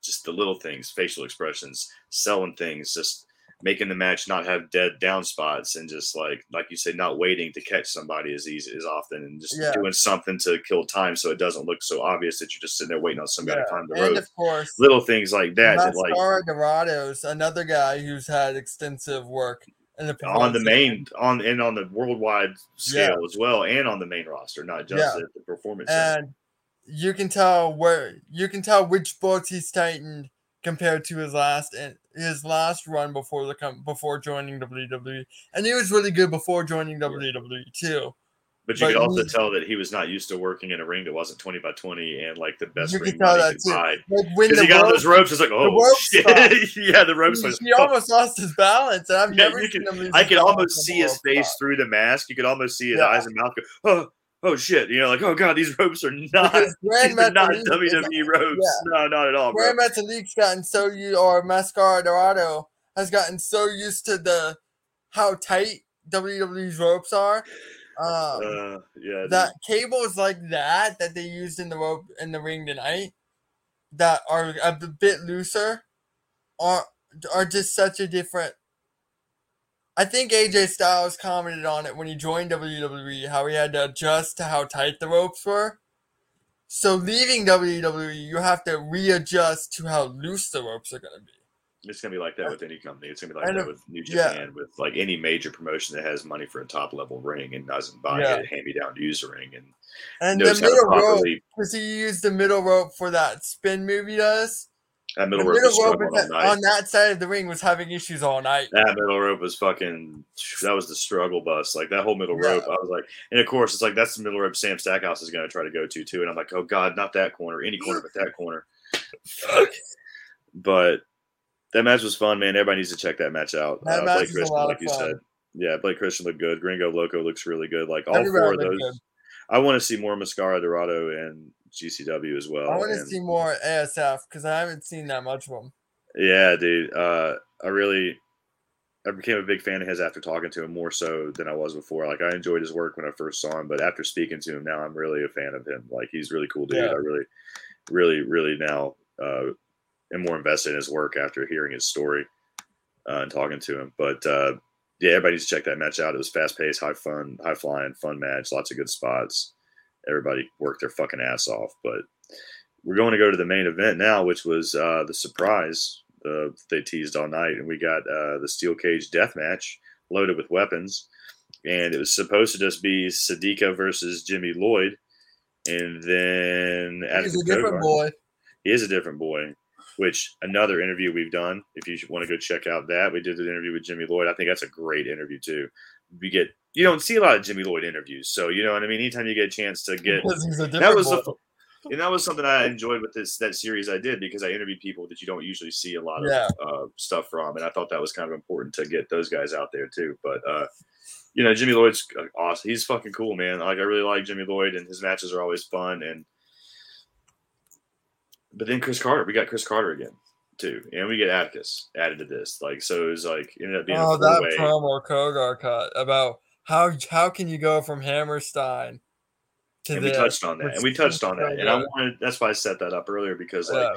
just the little things facial expressions selling things just making the match not have dead down spots and just like like you say not waiting to catch somebody as easy as often and just Yeah. doing something to kill time so it doesn't look so obvious that you're just sitting there waiting on somebody to climb the and road of course little things like that, that like Dorado's another guy who's had extensive work the on the main on and on the worldwide scale as well and on the main roster not just Yeah. at the performance center. and you can tell where you can tell which books he's tightened compared to his last and his last run before the com- before joining WWE, and he was really good before joining WWE too. but you but could also he- tell that he was not used to working in a ring that wasn't 20 by 20 and like the best You ring can tell money that could too. buy because he got on those ropes it's like oh shit yeah the ropes he, like, he almost lost his balance, and I've Yeah, never you seen him lose. I could almost see his face through the mask. You could almost see his Yeah. eyes and mouth go, oh, oh shit. You know, like, oh god, these ropes are not, these are not WWE ropes. No, not at all, bro. Gran Metalik's gotten so you or Mascara Dorado has gotten so used to the how tight WWE's ropes are. Um, Uh, yeah, dude. that cables like that that they used in the rope in the ring tonight that are a bit looser are are just such a different I think AJ Styles commented on it when he joined WWE how he had to adjust to how tight the ropes were. So leaving WWE, you have to readjust to how loose the ropes are going to be. It's gonna be like that with any company. It's gonna be like And that if- with New yeah. Japan, with like any major promotion that has money for a top level ring and doesn't buy Yeah. a hand me down user ring and And the to middle rope, properly. because he used the middle rope for that spin move he does. That middle rope middle rope was all that- on that side of the ring was having issues all night. that middle rope was fucking that was the struggle bus like that whole middle Yeah. rope i was like and of course it's like that's the middle rope sam stackhouse is going to try to go to too and i'm like oh god not that corner any corner but that corner Fuck. but that match was fun man everybody needs to check that match out That uh, match blake christian like you fun. said yeah blake christian looked good gringo loco looks really good like all Everybody four of those good. i want to see more mascara dorado and gcw as well I want to see more ASF because I haven't seen that much of them. Yeah, dude. Uh, I really, I became a big fan of his after talking to him more so than I was before. Like I enjoyed his work when I first saw him, but after speaking to him now, I'm really a fan of him. Like he's really cool, dude. Yeah. I really, really, really now uh, am more invested in his work after hearing his story uh, and talking to him. But uh, yeah, everybody needs to check that match out. It was fast paced, high fun, high flying, fun match. Lots of good spots. Everybody worked their fucking ass off. But we're going to go to the main event now, which was uh, the surprise uh, they teased all night, and we got uh, the steel cage death match loaded with weapons, and it was supposed to just be Sadika versus Jimmy Lloyd, and then He's a different Cogar- boy. He is a different boy. Which another interview we've done. If you want to go check out that, we did an interview with Jimmy Lloyd. I think that's a great interview too. We get you don't see a lot of Jimmy Lloyd interviews, so you know what I mean. Anytime you get a chance to get Because he's a different that was the, and that was something I enjoyed with this that series I did because I interviewed people that you don't usually see a lot of Yeah. uh, stuff from, and I thought that was kind of important to get those guys out there too. But uh, you know, Jimmy Lloyd's uh, awesome. He's fucking cool, man. Like I really like Jimmy Lloyd, and his matches are always fun. And but then Chris Carter, we got Chris Carter again too, and we get Atticus added to this. Like so, it was like ended up being Oh, a that promo Cogar cut about how how can you go from Hammerstein to and we touched on that, and we touched on that, and I wanted. That's why I set that up earlier because like. Yeah.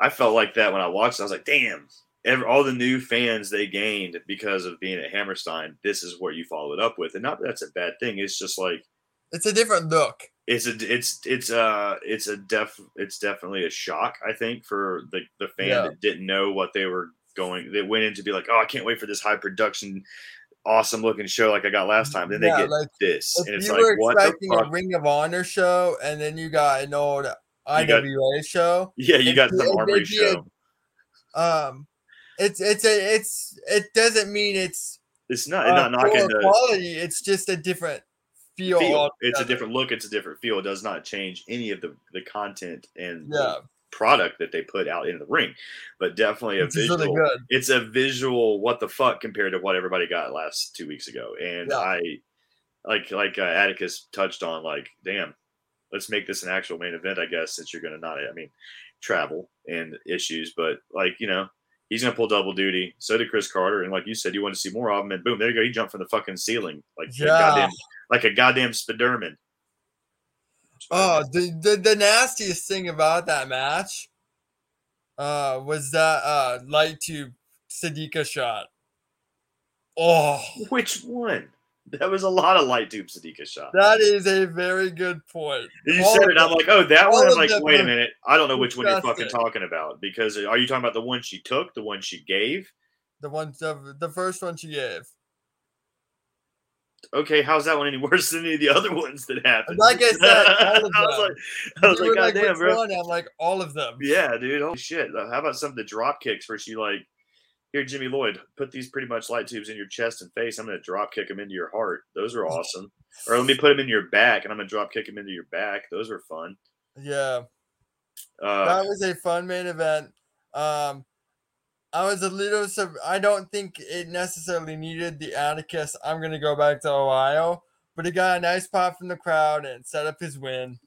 I felt like that when I watched. it. I was like, damn, every, all the new fans they gained because of being at Hammerstein. This is what you followed up with, and not that that's a bad thing. It's just like It's a different look. it's a it's it's uh it's a def it's definitely a shock. I think for the the fan Yeah. that didn't know what they were going. They went in to be like, oh, I can't wait for this high production. Awesome looking show like I got last time. Then they get like, this, and it's you like, were what the expecting a? Ring of Honor show and then you got an old IWA got, show. Yeah, you got the Armory show. A, um, it's it's a it's it doesn't mean it's it's not uh, not knocking the quality. It's just a different feel. feel. It's a different look. It's a different feel. It does not change any of the the content and yeah. Product that they put out into the ring, but definitely a it's visual. Really it's a visual. What the fuck compared to what everybody got last two weeks ago, and yeah. I like like uh, Atticus touched on. Like, damn, let's make this an actual main event. I guess since you're gonna not. I mean, travel and issues, but like you know he's gonna pull double duty. So did Chris Carter, and like you said, you want to see more of him, and boom, there you go. He jumped from the fucking ceiling like yeah. goddamn, like a goddamn Spiderman. Oh, the, the the nastiest thing about that match, uh, was that uh light tube Sadika shot. Oh, which one? That was a lot of light tube Sadika shot. That is a very good point. You all said it. I'm like, oh, that one. I'm like, wait a minute. I don't know which one you're fucking talking about because are you talking about the one she took, the one she gave? The one, the, the first one she gave. Okay, how's that one any worse than any of the other ones that happened? Like I said, all of them. I was like, I was like, God damn, bro. One? I'm like, all of them. Yeah, dude. Holy shit. How about some of the drop kicks where she like here, Jimmy Lloyd, put these pretty much light tubes in your chest and face. I'm going to drop kick them into your heart. Those are awesome. or let me put them in your back and I'm going to drop kick them into your back. Those were fun. Yeah. Uh, that was a fun main event. Um, I was a little sub. I don't think it necessarily needed the Atticus. I'm going to go back to Ohio, but he got a nice pop from the crowd and set up his win.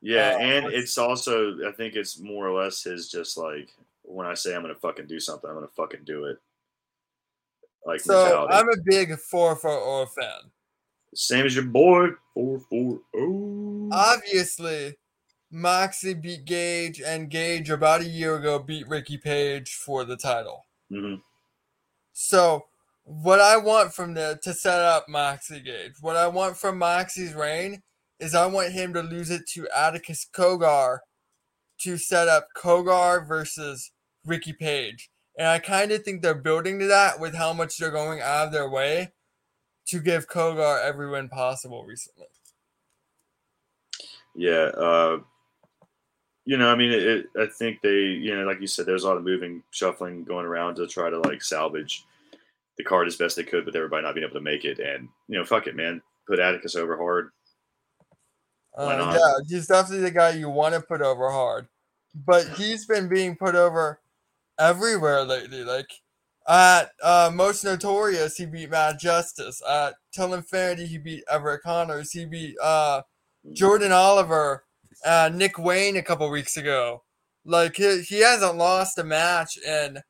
Yeah, uh, and it's also I think it's more or less his just like when I say I'm gonna fucking do something, I'm gonna fucking do it. Like so, mentality. I'm a big four four zero fan. Same as your boy four four zero. Obviously, Moxley beat Gage, and Gage about a year ago beat Ricky Page for the title. Mm-hmm. So, what I want from the to set up Moxley Gage, what I want from Moxley's reign is I want him to lose it to Atticus Cogar to set up Cogar versus Ricky Page. And I kind of think they're building to that with how much they're going out of their way to give Cogar every win possible recently. Yeah, uh, you know, I mean, it, it, I think they, you know, like you said, there's a lot of moving, shuffling going around to try to like salvage the card as best they could with everybody not being able to make it. And you know, fuck it, man, put Atticus over hard. Uh, yeah, he's definitely the guy you want to put over hard, but he's been being put over everywhere lately. Like at uh, Most Notorious, he beat Matt Justice. At Till Infinity, he beat Everett Connors. He beat uh, Jordan Oliver, uh, Nick Wayne a couple weeks ago. Like he, he hasn't lost a match in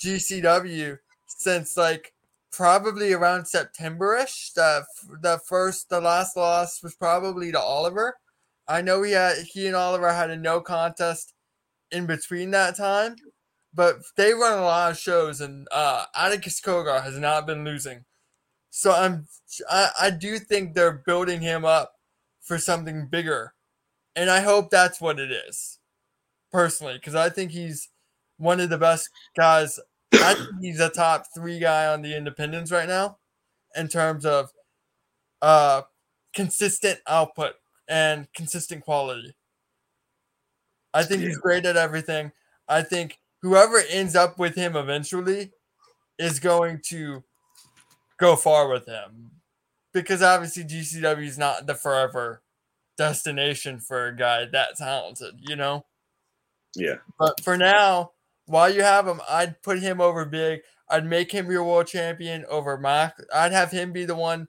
GCW since like probably around Septemberish. The the first, the last loss was probably to Oliver. I know he had he and Oliver had a no contest in between that time, but they run a lot of shows, and uh, Atticus Cogar has not been losing. So I'm, I, I do think they're building him up for something bigger, and I hope that's what it is, personally, because I think he's one of the best guys. I think he's a top three guy on the independents right now, in terms of uh consistent output and consistent quality. I think he's great at everything. I think whoever ends up with him eventually is going to go far with him because obviously GCW is not the forever destination for a guy that talented, you know? Yeah. But for now, while you have him, I'd put him over big. I'd make him your world champion over Mox. I'd have him be the one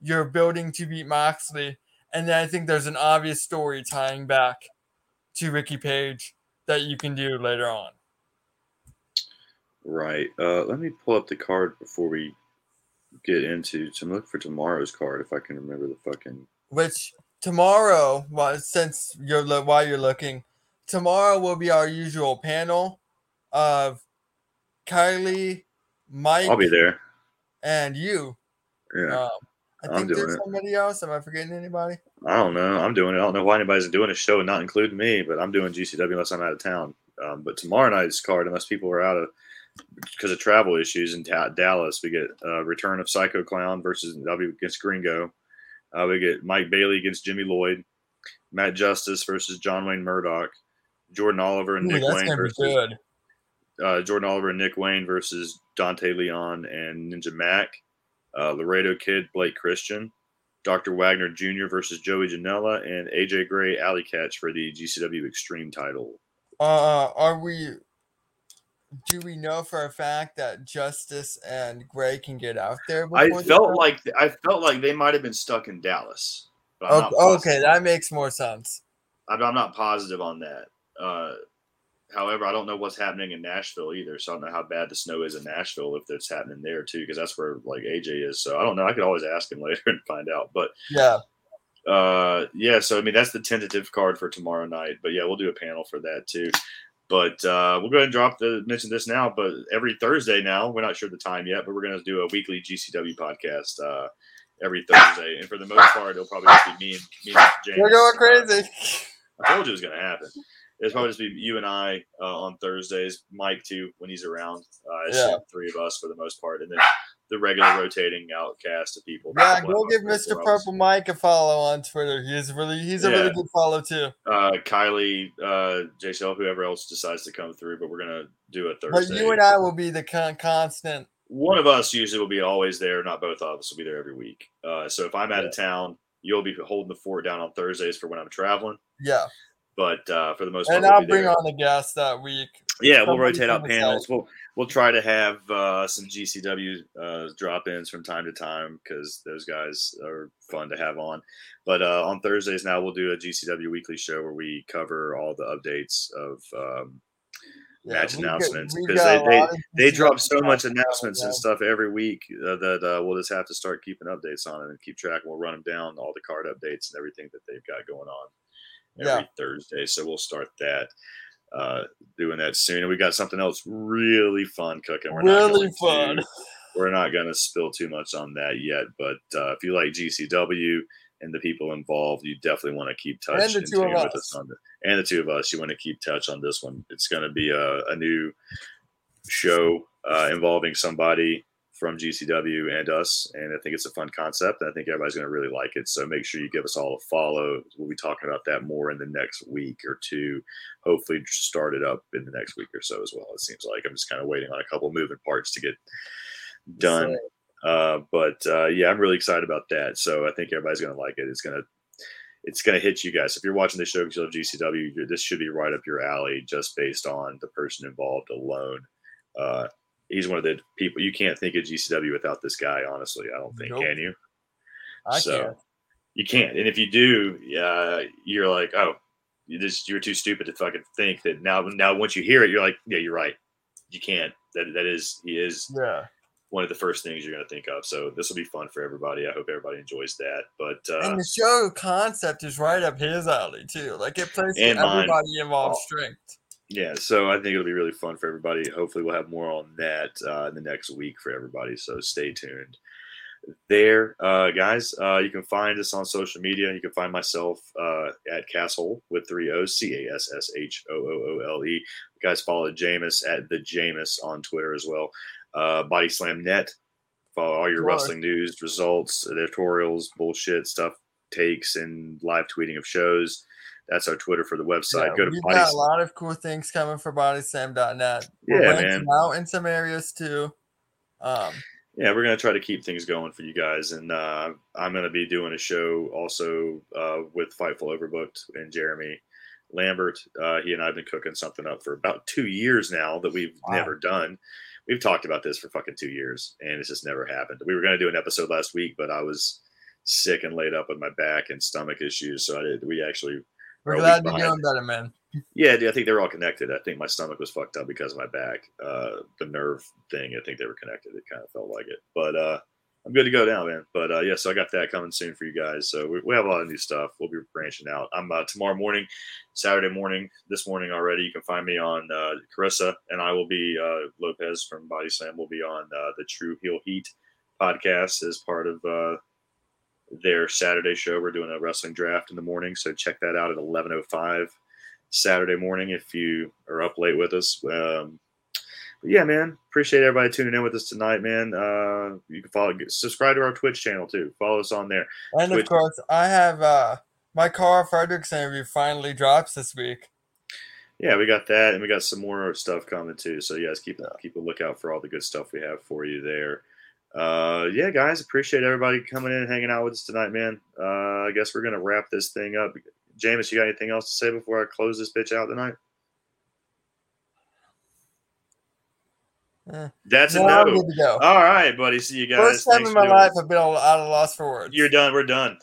you're building to beat Moxley. And then I think there's an obvious story tying back to Ricky Page that you can do later on. Right. Uh, let me pull up the card before we get into to look for tomorrow's card if I can remember the fucking. Which tomorrow, well, since you're while you're looking, tomorrow will be our usual panel of Kylie, Mike. I'll be there. And you. Yeah. Um, I think there's it. somebody else. Am I forgetting anybody? I don't know. I'm doing it. I don't know why anybody's doing a show and not including me, but I'm doing GCW unless I'm out of town. Um, but tomorrow night's card, unless people are out of because of travel issues in ta- Dallas. We get uh, return of Psycho Clown versus W against Gringo. Uh, we get Mike Bailey against Jimmy Lloyd. Matt Justice versus John Wayne Murdoch, Jordan Oliver and Ooh, Nick Wayne versus uh, Jordan Oliver and Nick Wayne versus Dante Leon and Ninja Mack, uh, Laredo Kid, Blake Christian, Dr. Wagner Jr. versus Joey Janela, and AJ Gray Allie Katch for the GCW Extreme title. Uh, are we? Do we know for a fact that Justice and Gray can get out there? I felt like I felt like they might have been stuck in Dallas. Okay, okay, that makes more sense. I'm, I'm not positive on that. Uh, however, I don't know what's happening in Nashville either, so I don't know how bad the snow is in Nashville if it's happening there too, because that's where like AJ is. So I don't know. I could always ask him later and find out. But Yeah, uh, yeah, so I mean that's the tentative card for tomorrow night. But yeah, we'll do a panel for that too. But uh, we'll go ahead and drop the mention this now. But every Thursday now, we're not sure the time yet, but we're going to do a weekly GCW podcast uh, every Thursday. And for the most part, it'll probably just be me and, me and James. we're going Uh, crazy. I told you it was going to happen. It's probably just be you and I uh, on Thursdays, Mike too when he's around. Uh, it's Yeah. three of us for the most part, and then the regular rotating outcast of people. Yeah, We'll go give Mr. Purple Mike a follow on Twitter. He's really he's a Yeah. really good follow too. Uh, Kylie, uh, JCL, whoever else decides to come through, but we're gonna do a But you and I will be the con- constant. One of us usually will be always there. Not both of us will be there every week. Uh, so if I'm out of town, you'll be holding the fort down on Thursdays for when I'm traveling. Yeah, But uh, for the most part, and we'll I'll bring there. on a guest that week. Yeah, we'll rotate out panels. We'll we'll try to have uh, some GCW uh, drop-ins from time to time because those guys are fun to have on. But uh, on Thursdays now we'll do a GCW weekly show where we cover all the updates of um, Yeah, match announcements because they they, they drop so much announcements and stuff every week uh, that uh, we'll just have to start keeping updates on it and keep track. We'll run them down all the card updates and everything that they've got going on every Yeah. Thursday. So we'll start that uh doing that soon and we got something else really fun cooking we're not Really going to- fun. we're not going to spill too much on that yet but uh if you like gcw and the people involved you definitely want to keep touch And the two of with us. us on the and the two of us you want to keep touch on this one it's going to be a, a new show uh involving somebody from GCW and us, and I think it's a fun concept. And I think everybody's going to really like it. So make sure you give us all a follow. We'll be talking about that more in the next week or two. Hopefully, start it up in the next week or so as well. It seems like I'm just kind of waiting on a couple moving parts to get done. Uh, but uh, yeah, I'm really excited about that. So I think everybody's going to like it. It's going to it's going to hit you guys. If you're watching this show because you love GCW, you're- this should be right up your alley just based on the person involved alone. Uh, he's one of the people you can't think of GCW without this guy. Honestly, I don't think Nope. can you? I so can't. you can't. And if you do, uh, you're like, oh, you just you're too stupid to fucking think that now. Now once you hear it, you're like, yeah, you're right. You can't. That that is he is Yeah. one of the first things you're going to think of. So this will be fun for everybody. I hope everybody enjoys that. But uh, and the show concept is right up his alley too. Like it plays to everybody involved strength. Yeah, so I think it'll be really fun for everybody. Hopefully, we'll have more on that uh, in the next week for everybody. So stay tuned. There, uh, guys, uh, you can find us on social media. You can find myself uh, at Casshole with three O's, C A S S H O O O L E. Guys follow Jameus at the Jameus on Twitter as well. Uh, Body Slam Net. Follow all your wrestling news, results, editorials, bullshit stuff, takes, and live tweeting of shows. That's our Twitter for the website. Yeah, Go to we've got a lot of cool things coming for bodyslam.net. We're Yeah, man. out in some areas too. Um, yeah, we're gonna try to keep things going for you guys, and uh, I'm gonna be doing a show also uh, with Fightful Overbooked and Jeremy Lambert. Uh, he and I've been cooking something up for about two years now that we've Wow. never done. We've talked about this for fucking two years, and it's just never happened. We were gonna do an episode last week, but I was sick and laid up with my back and stomach issues, so I did. We actually we're Are we glad you're behind? doing better, man. yeah, dude, I think they're all connected. I think my stomach was fucked up because of my back. Uh, the nerve thing, I think they were connected. It kind of felt like it. But uh, I'm good to go now, man. But uh, yeah, so I got that coming soon for you guys. So we, we have a lot of new stuff. We'll be branching out. I'm uh, tomorrow morning, Saturday morning, this morning already. You can find me on uh, Carissa, and I will be uh, Lopez from Body Slam. will be on uh, the True Heel Heat podcast as part of uh, their Saturday show. We're doing a wrestling draft in the morning, so check that out at 11:05 Saturday morning if you are up late with us. Um, but yeah, man, appreciate everybody tuning in with us tonight, man. Uh, you can follow, subscribe to our Twitch channel too. Follow us on there. And Twitch. of course, I have uh, my Karl Fredericks interview finally drops this week. Yeah, we got that, and we got some more stuff coming too. So you guys keep keep a lookout for all the good stuff we have for you there. Uh, yeah, guys, appreciate everybody coming in and hanging out with us tonight, man. Uh, I guess we're gonna wrap this thing up. Jameus, you got anything else to say before I close this bitch out tonight? Eh. That's no, a no. All right, buddy. See you guys. First time Thanks in my life, I've been at of loss for words. You're done. We're done.